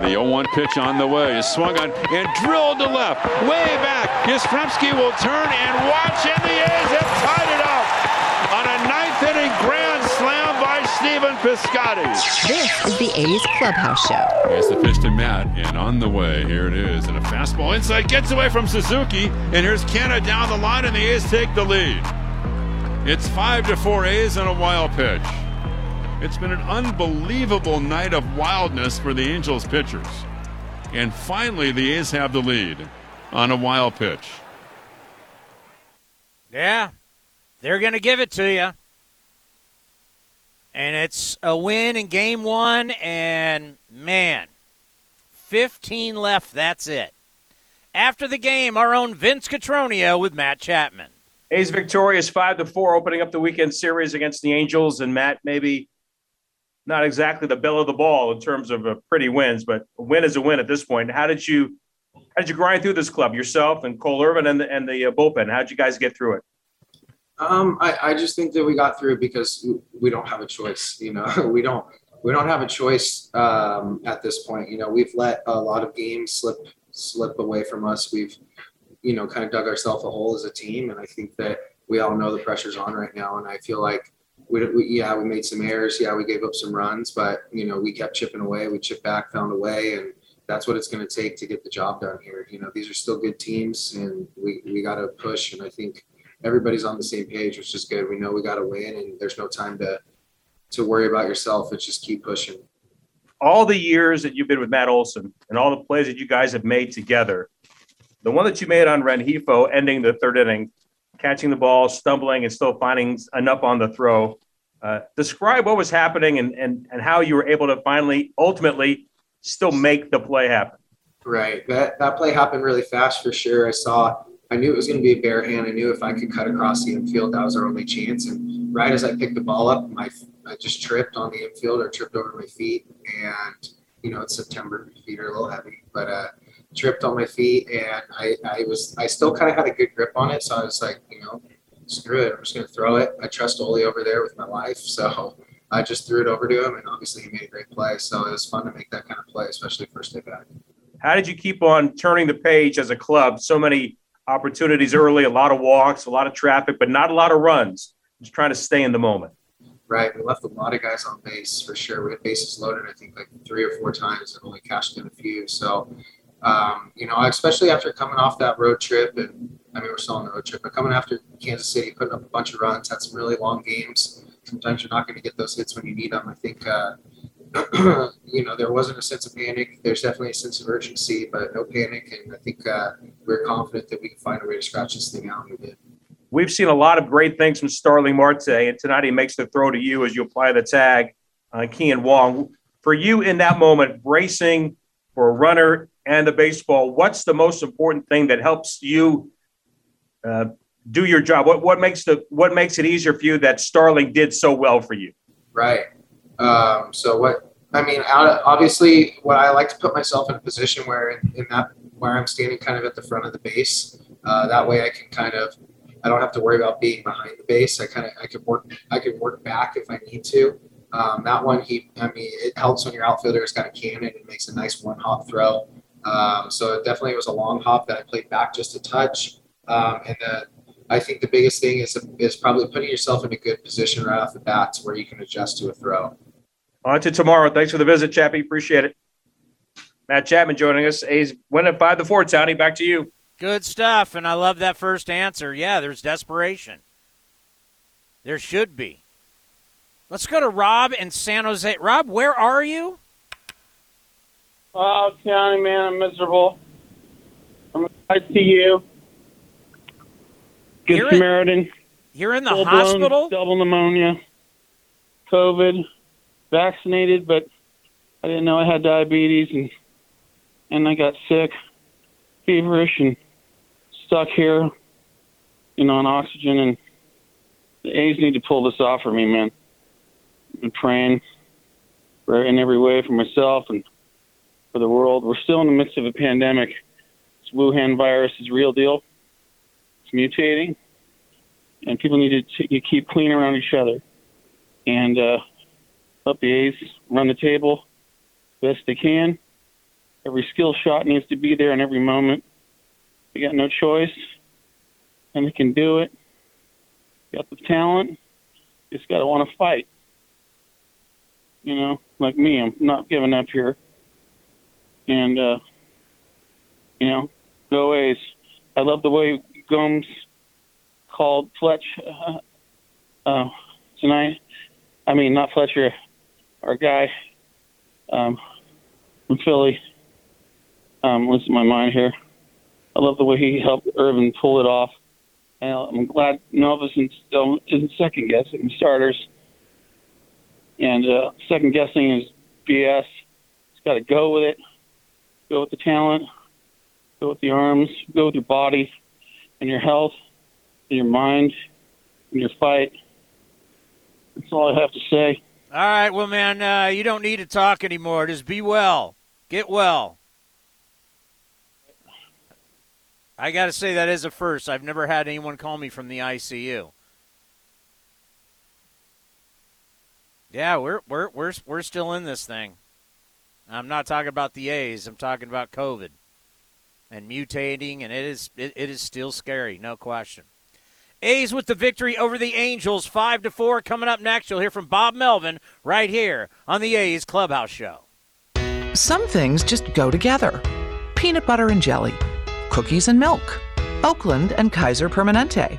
The 0-1 pitch on the way is swung on and drilled to left, way back. Yastrzemski will turn and watch, and the A's have tied it up on a ninth inning grand slam by Stephen Piscotty. This is the A's Clubhouse Show. Here's the pitch to Matt, and on the way, here it is. And a fastball inside gets away from Suzuki, and here's Canha down the line, and the A's take the lead. It's 5 to 4 A's on a wild pitch. It's been an unbelievable night of wildness for the Angels pitchers. And finally, the A's have the lead on a wild pitch. Yeah, they're going to give it to you. And it's a win in game one, and man, 15 left. That's it. After the game, our own Vince Cotroneo with Matt Chapman. A's victorious five to four, opening up the weekend series against the Angels. And Matt, maybe not exactly the bell of the ball in terms of pretty wins, but a win is a win at this point. How did you how did you grind through this club yourself and Cole Irvin and the, and the uh, bullpen? How did you guys get through it? Um, I, I just think that we got through because we don't have a choice. You know, we don't we don't have a choice um, at this point. You know, we've let a lot of games slip slip away from us. We've you know kind of dug ourselves a hole as a team, and I think that we all know the pressure's on right now. And I feel like we, we yeah we made some errors. Yeah, we gave up some runs, but you know we kept chipping away. We chipped back, found a way, and that's what it's going to take to get the job done here. You know, these are still good teams, and we we got to push. And I think everybody's on the same page, which is good. We know we got to win, and there's no time to to worry about yourself. It's just keep pushing. All the years that you've been with Matt Olson and all the plays that you guys have made together, the one that you made on Rengifo, ending the third inning, catching the ball, stumbling, and still finding enough on the throw. Uh, describe what was happening and, and and how you were able to finally, ultimately, still make the play happen. Right. That that play happened really fast for sure. I saw I knew it was going to be a bare hand. I knew if I could cut across the infield, that was our only chance. And right as I picked the ball up, my I just tripped on the infield or tripped over my feet. And you know, it's September, feet are a little heavy, but uh, tripped on my feet, and I I was I still kind of had a good grip on it. So I was like, you know, screw it, I'm just going to throw it. I trust Oli over there with my life, so I just threw it over to him, and obviously he made a great play. So it was fun to make that kind of play, especially first day back. How did you keep on turning the page as a club? So many opportunities early, a lot of walks, a lot of traffic, but not a lot of runs. Just trying to stay in the moment. Right. We left a lot of guys on base for sure. We had bases loaded, I think, like three or four times and only cashed in a few. So, um, you know, especially after coming off that road trip, and I mean, we're still on the road trip, but coming after Kansas City, putting up a bunch of runs, had some really long games. Sometimes you're not going to get those hits when you need them. I think, uh, you know, there wasn't a sense of panic. There's definitely a sense of urgency, but no panic. And I think uh, we're confident that we can find a way to scratch this thing out, we did. We've seen a lot of great things from Starling Marte, and tonight he makes the throw to you as you apply the tag on Kean Wong. For you in that moment, bracing for a runner and the baseball, what's the most important thing that helps you uh, do your job? What what makes the what makes it easier for you that Starling did so well for you? Right. Um, so what I mean, obviously, what I like to put myself in a position where in, that where I'm standing kind of at the front of the base. Uh, that way, I can kind of I don't have to worry about being behind the base. I kind of I can work I could work back if I need to. Um, that one, he I mean, it helps when your outfielder has got a cannon. It makes a nice one hop throw. Um, so it definitely was a long hop that I played back just a touch. Um, and the, I think the biggest thing is is probably putting yourself in a good position right off the bat to where you can adjust to a throw. On to tomorrow. Thanks for the visit, Chappie. Appreciate it. Matt Chapman joining us. A's winning five to four. Townie, back to you. Good stuff, and I love that first answer. Yeah, there's desperation. There should be. Let's go to Rob in San Jose. Rob, where are you? Oh, County, man, I'm miserable. I'm glad to see you. Good You're in- You're in the Full-blown hospital? Double pneumonia, COVID, vaccinated, but I didn't know I had diabetes, and and I got sick, feverish, and stuck here, you know, on oxygen. And the A's need to pull this off for me, man. I've been praying for in every way for myself and for the world. We're still in the midst of a pandemic. This Wuhan virus is real deal. It's mutating, and people need to t- keep clean around each other, and uh, let the A's run the table best they can. Every skill shot needs to be there in every moment. They got no choice, and they can do it. Got the talent. Just got to want to fight. You know, like me, I'm not giving up here. And uh, you know, go A's. I love the way Gomes called Fletch uh, uh, tonight. I mean, not Fletcher, our guy um, from Philly. Um, listen my mind here. I love the way he helped Irvin pull it off. And I'm glad still isn't second guessing starters. And uh, second guessing is BS. He's got to go with it. Go with the talent. Go with the arms. Go with your body and your health and your mind and your fight. That's all I have to say. All right, well, man, uh, you don't need to talk anymore. Just be well. Get well. I got to say, that is a first. I've never had anyone call me from the ICU. Yeah, we're we're we're we're still in this thing. I'm not talking about the A's. I'm talking about COVID and mutating, and it is it, it is still scary, no question. A's with the victory over the Angels, five to four. Coming up next, you'll hear from Bob Melvin right here on the A's Clubhouse Show. Some things just go together peanut butter and jelly, cookies and milk, Oakland and Kaiser Permanente.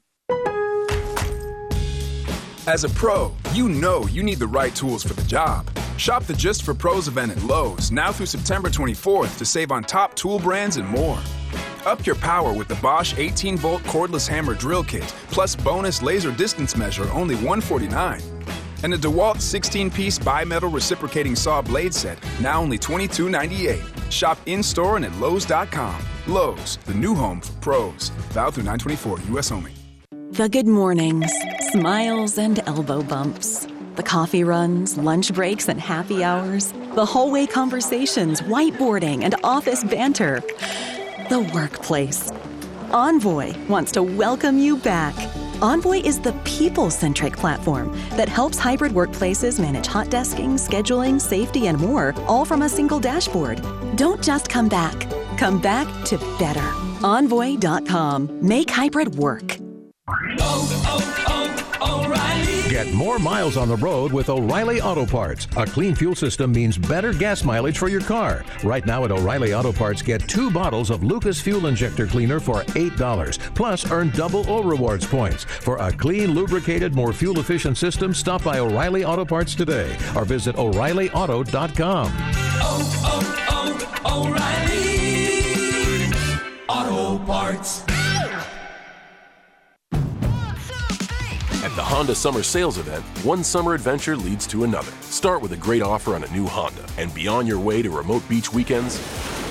As a pro, you know you need the right tools for the job. Shop the Just for Pros event at Lowe's now through September 24th to save on top tool brands and more. Up your power with the Bosch 18 volt cordless hammer drill kit, plus bonus laser distance measure only 149. And the DeWalt 16 piece bimetal reciprocating saw blade set, now only $22.98. Shop in store and at Lowe's.com. Lowe's, the new home for pros. Valid through 924, U.S. only. The good mornings, smiles and elbow bumps. The coffee runs, lunch breaks, and happy hours. The hallway conversations, whiteboarding, and office banter. The workplace. Envoy wants to welcome you back. Envoy is the people centric platform that helps hybrid workplaces manage hot desking, scheduling, safety, and more, all from a single dashboard. Don't just come back, come back to better. Envoy.com. Make hybrid work. Get more miles on the road with O'Reilly Auto Parts. A clean fuel system means better gas mileage for your car. Right now at O'Reilly Auto Parts, get two bottles of Lucas Fuel Injector Cleaner for $8. Plus, earn double O Rewards points. For a clean, lubricated, more fuel efficient system, stop by O'Reilly Auto Parts today or visit O'ReillyAuto.com. Oh, oh, oh, O'Reilly Auto Parts. At the Honda Summer Sales Event, one summer adventure leads to another. Start with a great offer on a new Honda, and be on your way to remote beach weekends,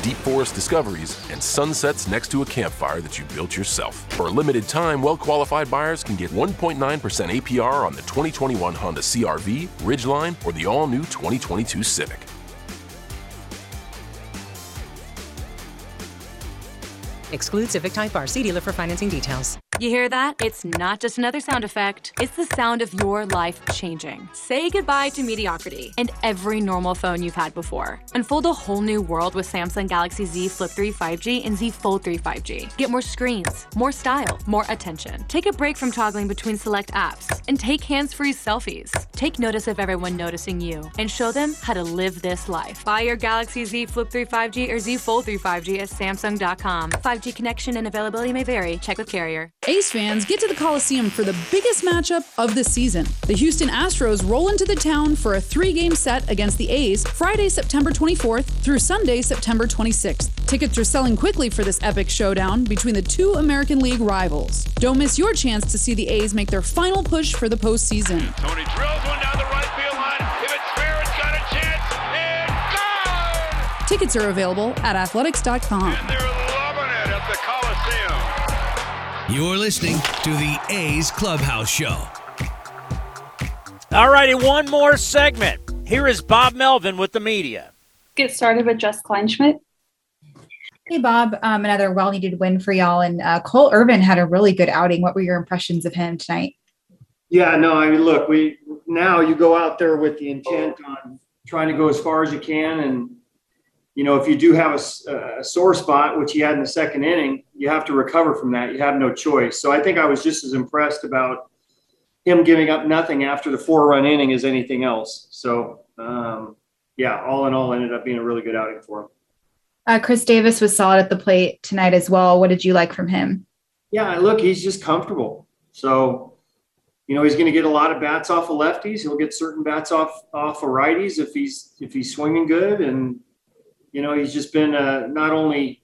deep forest discoveries, and sunsets next to a campfire that you built yourself. For a limited time, well qualified buyers can get 1.9% APR on the 2021 Honda CRV, Ridgeline, or the all new 2022 Civic. Exclude Civic Type R. See dealer for financing details. You hear that? It's not just another sound effect. It's the sound of your life changing. Say goodbye to mediocrity and every normal phone you've had before. Unfold a whole new world with Samsung Galaxy Z Flip 3 5G and Z Fold 3 5G. Get more screens, more style, more attention. Take a break from toggling between select apps and take hands-free selfies. Take notice of everyone noticing you and show them how to live this life. Buy your Galaxy Z Flip 3 5G or Z Fold 3 5G at Samsung.com. 5G connection and availability may vary. Check with carrier. A's fans get to the Coliseum for the biggest matchup of the season. The Houston Astros roll into the town for a three game set against the A's Friday, September 24th through Sunday, September 26th. Tickets are selling quickly for this epic showdown between the two American League rivals. Don't miss your chance to see the A's make their final push for the postseason. Tony drills one down the right field line. If it's fair, it's got a chance. Tickets are available at athletics.com. You're listening to the A's Clubhouse Show. All righty, one more segment. Here is Bob Melvin with the media. Get started with Jess Kleinschmidt. Hey, Bob. Um, another well needed win for y'all. And uh, Cole Irvin had a really good outing. What were your impressions of him tonight? Yeah, no, I mean, look, we now you go out there with the intent on trying to go as far as you can. And, you know, if you do have a sore spot, which he had in the second inning, you have to recover from that. You have no choice. So I think I was just as impressed about him giving up nothing after the four run inning as anything else. So, um, yeah, all in all, ended up being a really good outing for him. Uh, Chris Davis was solid at the plate tonight as well. What did you like from him? Yeah, look, he's just comfortable. So, you know, he's going to get a lot of bats off of lefties. He'll get certain bats off off of righties if he's if he's swinging good. And you know, he's just been uh, not only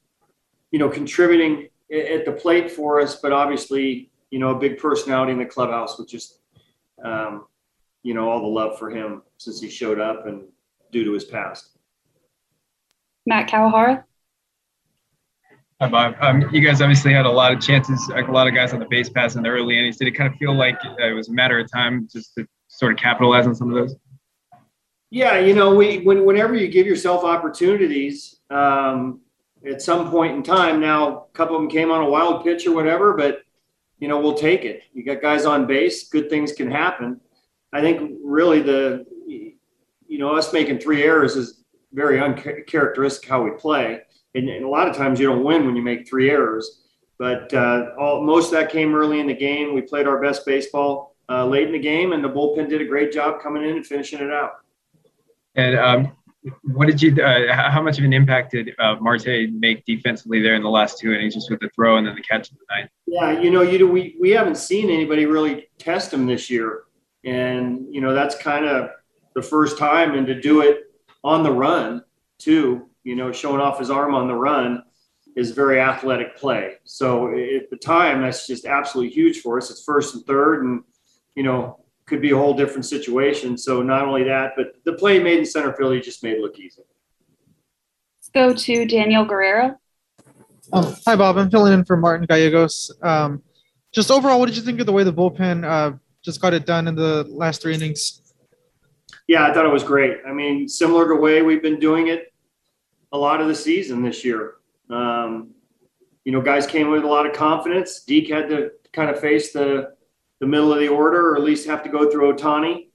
you know contributing at the plate for us, but obviously, you you know, a big personality in the clubhouse with just, um, you know, all the love for him since he showed up and due to his past. Matt Kawahara. Hi, Bob. Um, you guys obviously had a lot of chances, like a lot of guys on the base pass in the early innings. Did it kind of feel like it was a matter of time just to sort of capitalize on some of those? Yeah, you know, we when, whenever you give yourself opportunities, um, at some point in time, now a couple of them came on a wild pitch or whatever, but you know, we'll take it. You got guys on base, good things can happen. I think really the, you know, us making three errors is very uncharacteristic how we play. And, and a lot of times you don't win when you make three errors. But uh, all, most of that came early in the game. We played our best baseball uh, late in the game, and the bullpen did a great job coming in and finishing it out. And um, what did you? Uh, how much of an impact did uh, Marte make defensively there in the last two innings, just with the throw and then the catch of the night? Yeah, you know, you we we haven't seen anybody really test him this year, and you know that's kind of the first time, and to do it on the run too you know, showing off his arm on the run is very athletic play. So at the time, that's just absolutely huge for us. It's first and third, and you know, could be a whole different situation. So not only that, but the play made in center field, he just made it look easy. Let's go to Daniel Guerrero. Um, hi, Bob. I'm filling in for Martin Gallegos. Um, just overall, what did you think of the way the bullpen uh, just got it done in the last three innings? Yeah, I thought it was great. I mean, similar to the way we've been doing it a lot of the season this year. Um, you know, guys came with a lot of confidence. Deke had to kind of face the the middle of the order, or at least have to go through Ohtani.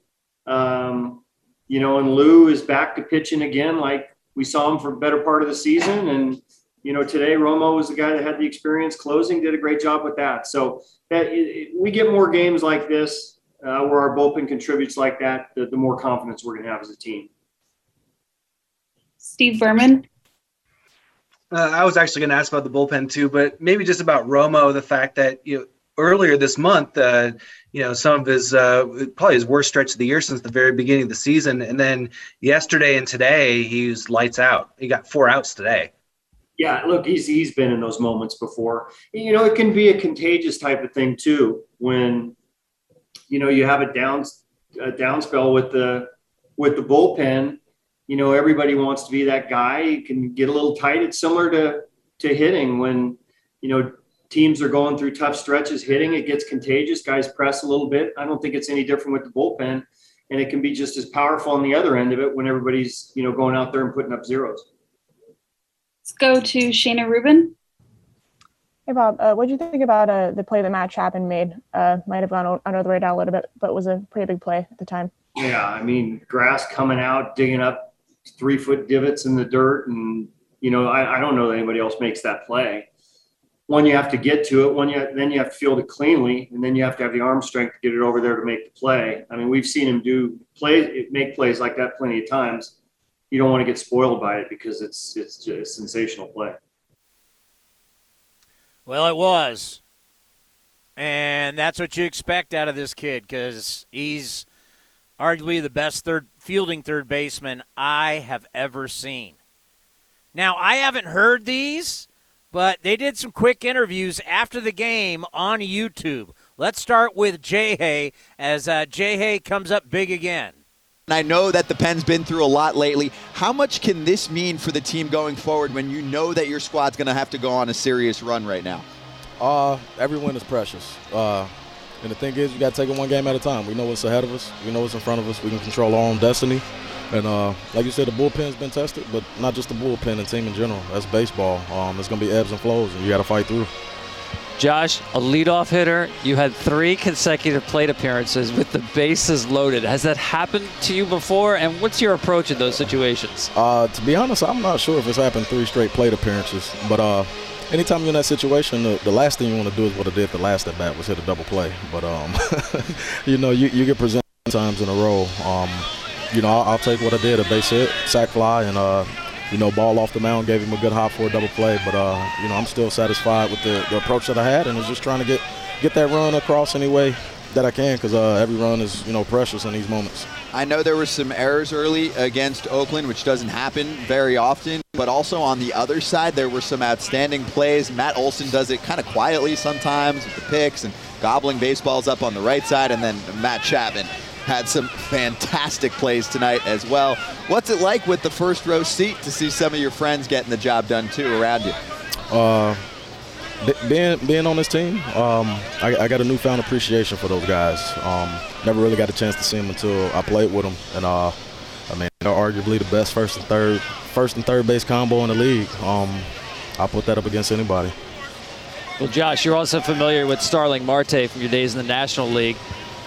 Um, you know, and Lou is back to pitching again, like we saw him for a better part of the season. And you know, today Romo was the guy that had the experience closing, did a great job with that. So that it, it, we get more games like this uh, where our bullpen contributes like that, the, the more confidence we're going to have as a team. Steve Berman. Uh, I was actually going to ask about the bullpen too, but maybe just about Romo. The fact that you know earlier this month, uh, you know, some of his uh, probably his worst stretch of the year since the very beginning of the season, and then yesterday and today he was lights out. He got four outs today. Yeah, look, he's he's been in those moments before. You know, it can be a contagious type of thing too when you know you have a down a down spell with the with the bullpen you know, everybody wants to be that guy. You can get a little tight. It's similar to to hitting when, you know, teams are going through tough stretches hitting, it gets contagious. Guys press a little bit. I don't think it's any different with the bullpen. And it can be just as powerful on the other end of it when everybody's, you know, going out there and putting up zeros. Let's go to Shayna Rubin. Hey Bob, uh, what do you think about uh, the play that Matt Chapman made? Uh, might have gone under the radar a little bit, but was a pretty big play at the time. Yeah, I mean, grass coming out, digging up three foot divots in the dirt. And, you know, I, I don't know that anybody else makes that play. One, you have to get to it. One, you then you have to field it cleanly, and then you have to have the arm strength to get it over there to make the play. I mean, we've seen him do play, make plays like that plenty of times. You don't want to get spoiled by it because it's it's just a sensational play. Well, it was, and that's what you expect out of this kid because he's arguably the best third fielding third baseman I have ever seen. Now, I haven't heard these, but they did some quick interviews after the game on YouTube. Let's start with Jay Hay as uh, Jay Hay comes up big again. I know that the pen's been through a lot lately. How much can this mean for the team going forward when you know that your squad's going to have to go on a serious run right now? Uh, every win is precious. Uh, and the thing is, you got to take it one game at a time. We know what's ahead of us. We know what's in front of us. We can control our own destiny. And uh, like you said, the bullpen's been tested, but not just the bullpen and team in general. That's baseball. Um, there's going to be ebbs and flows, and you got to fight through. Josh, a leadoff hitter. You had three consecutive plate appearances with the bases loaded. Has that happened to you before? And what's your approach in those situations? Uh, to be honest, I'm not sure if it's happened three straight plate appearances, but uh, anytime you're in that situation, the, the last thing you want to do is what I did the last at bat was hit a double play. But um, you know, you, you get presented times in a row. Um, you know, I'll, I'll, take what I did, a base hit, sac fly, and uh, you know, ball off the mound, gave him a good hop for a double play. But uh, you know, I'm still satisfied with the, the approach that I had, and was just trying to get get that run across any way that I can, because uh, every run is you know precious in these moments. I know there were some errors early against Oakland, which doesn't happen very often. but also on the other side, there were some outstanding plays. Matt Olson does it kind of quietly sometimes with the picks and gobbling baseballs up on the right side, and then Matt Chapman had some fantastic plays tonight as well. What's it like with the first row seat to see some of your friends getting the job done too around you? Uh, being being on this team, um, I, I, got a newfound appreciation for those guys. Um, never really got a chance to see them until I played with them, and uh, I mean, they're arguably the best first and third first and third base combo in the league. Um, I'll put that up against anybody. Well, Josh, you're also familiar with Starling Marte from your days in the National League.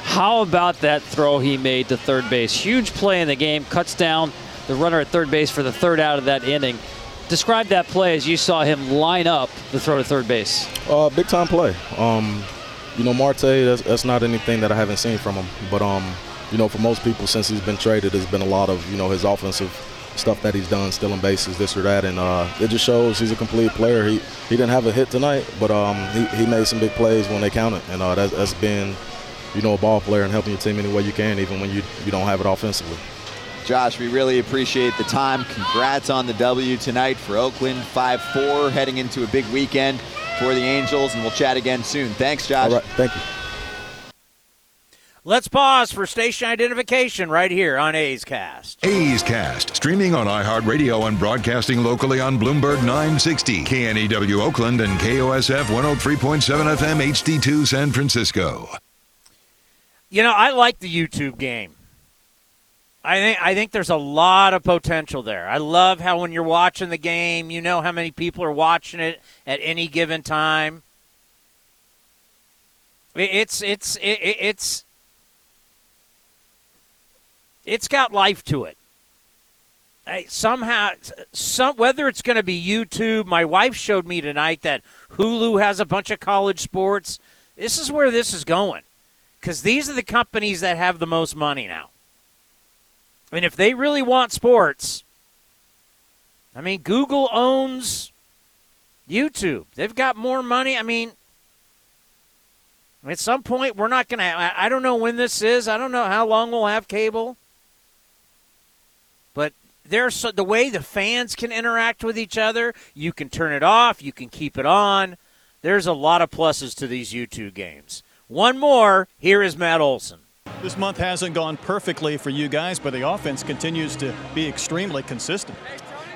How about that throw he made to third base? Huge play in the game, cuts down the runner at third base for the third out of that inning. Describe that play as you saw him line up the throw to third base. Uh, big time play. Um, you know, Marte, that's, that's not anything that I haven't seen from him. But, um, you know, for most people, since he's been traded, there's been a lot of, you know, his offensive stuff that he's done, stealing bases, this or that, and uh, it just shows he's a complete player. He he didn't have a hit tonight, but um, he, he made some big plays when they counted, and uh, that's, that's been you know, a ball player and helping your team any way you can, even when you, you don't have it offensively. Josh, we really appreciate the time. Congrats on the W tonight for Oakland 5 4, heading into a big weekend for the Angels, and we'll chat again soon. Thanks, Josh. All right, thank you. Let's pause for station identification right here on A's Cast. A's Cast, streaming on iHeartRadio and broadcasting locally on Bloomberg 960, KNEW Oakland, and KOSF 103.7 FM HD2 San Francisco. You know, I like the YouTube game. I think I think there's a lot of potential there. I love how when you're watching the game, you know how many people are watching it at any given time. It's it's it, it's it's got life to it. Somehow, some whether it's going to be YouTube. My wife showed me tonight that Hulu has a bunch of college sports. This is where this is going because these are the companies that have the most money now. I mean, if they really want sports, I mean, Google owns YouTube. They've got more money. I mean, at some point, we're not going to. I don't know when this is. I don't know how long we'll have cable. But there's so, the way the fans can interact with each other. You can turn it off. You can keep it on. There's a lot of pluses to these YouTube games. One more. Here is Matt Olson. This month hasn't gone perfectly for you guys, but the offense continues to be extremely consistent.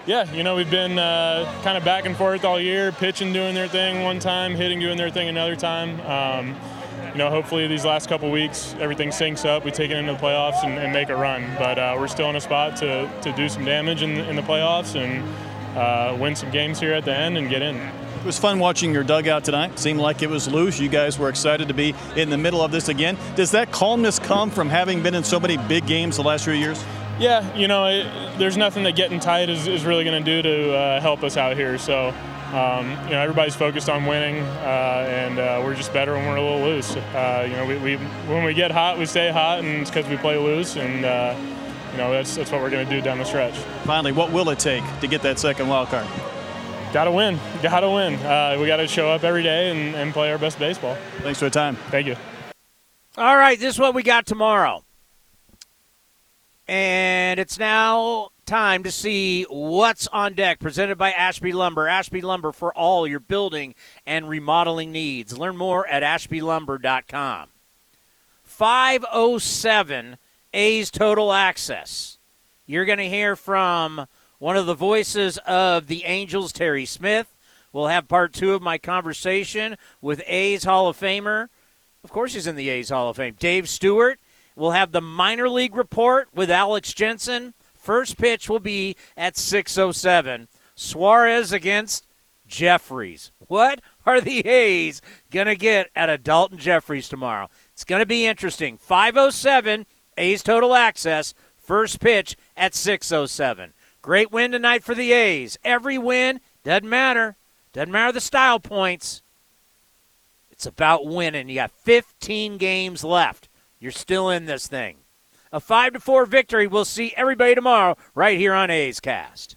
Yeah, you know, we've been uh, kind of back and forth all year, pitching doing their thing one time, hitting doing their thing another time. Um, you know, hopefully these last couple weeks everything syncs up. We take it into the playoffs and, and make a run. But uh, we're still in a spot to, to do some damage in, in the playoffs and uh, win some games here at the end and get in. It was fun watching your dugout tonight. Seemed like it was loose. You guys were excited to be in the middle of this again. Does that calmness come from having been in so many big games the last few years? Yeah, you know, it, there's nothing that getting tight is, is really going to do to uh, help us out here. So, um, you know, everybody's focused on winning, uh, and uh, we're just better when we're a little loose. Uh, you know, we, we, when we get hot, we stay hot, and it's because we play loose, and uh, you know that's that's what we're going to do down the stretch. Finally, what will it take to get that second wild card? Got to win. Got to win. Uh, we got to show up every day and, and play our best baseball. Thanks for the time. Thank you. All right, this is what we got tomorrow. And it's now time to see what's on deck, presented by Ashby Lumber. Ashby Lumber for all your building and remodeling needs. Learn more at ashbylumber.com. 507 A's Total Access. You're going to hear from one of the voices of the Angels, Terry Smith. We'll have part two of my conversation with A's Hall of Famer. Of course, he's in the A's Hall of Fame. Dave Stewart. We'll have the minor league report with Alex Jensen. First pitch will be at 6:07. Suarez against Jefferies. What are the A's gonna get at a Daulton Jefferies tomorrow? It's gonna be interesting. 5:07 A's total access. First pitch at 6:07. Great win tonight for the A's. Every win doesn't matter. Doesn't matter the style points. It's about winning. You got 15 games left. You're still in this thing. A 5 to 4 victory. We'll see everybody tomorrow right here on A's Cast.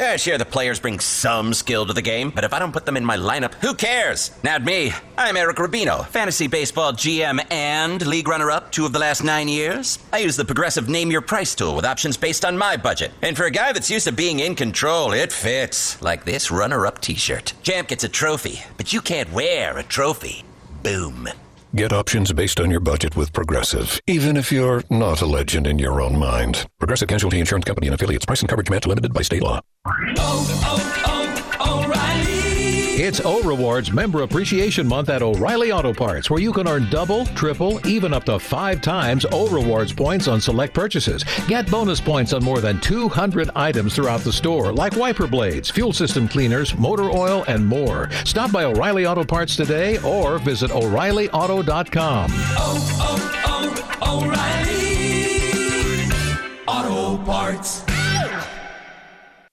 Yeah, sure, the players bring some skill to the game, but if I don't put them in my lineup, who cares? Not me. I'm Eric Rubino, fantasy baseball GM and league runner up two of the last nine years. I use the progressive name your price tool with options based on my budget. And for a guy that's used to being in control, it fits. Like this runner up t shirt. Champ gets a trophy, but you can't wear a trophy. Boom. Get options based on your budget with Progressive, even if you're not a legend in your own mind. Progressive Casualty Insurance Company and affiliates. Price and coverage match limited by state law. Oh, oh, It's O Rewards Member Appreciation Month at O'Reilly Auto Parts, where you can earn double, triple, even up to five times O Rewards points on select purchases. Get bonus points on more than 200 items throughout the store, like wiper blades, fuel system cleaners, motor oil, and more. Stop by O'Reilly Auto Parts today or visit O'ReillyAuto.com. Oh, oh, oh, O'Reilly Auto Parts.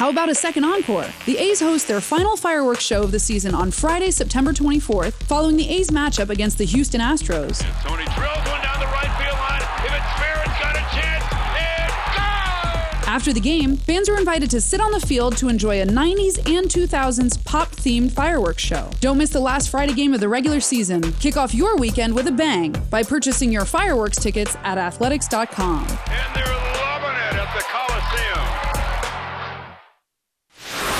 How about a second encore? The A's host their final fireworks show of the season on Friday, September 24th, following the A's matchup against the Houston Astros. Tony drills one down the right field line. If it's fair, it's got a chance. After the game, fans are invited to sit on the field to enjoy a 90s and 2000s pop themed fireworks show. Don't miss the last Friday game of the regular season. Kick off your weekend with a bang by purchasing your fireworks tickets at athletics.com. And they're loving it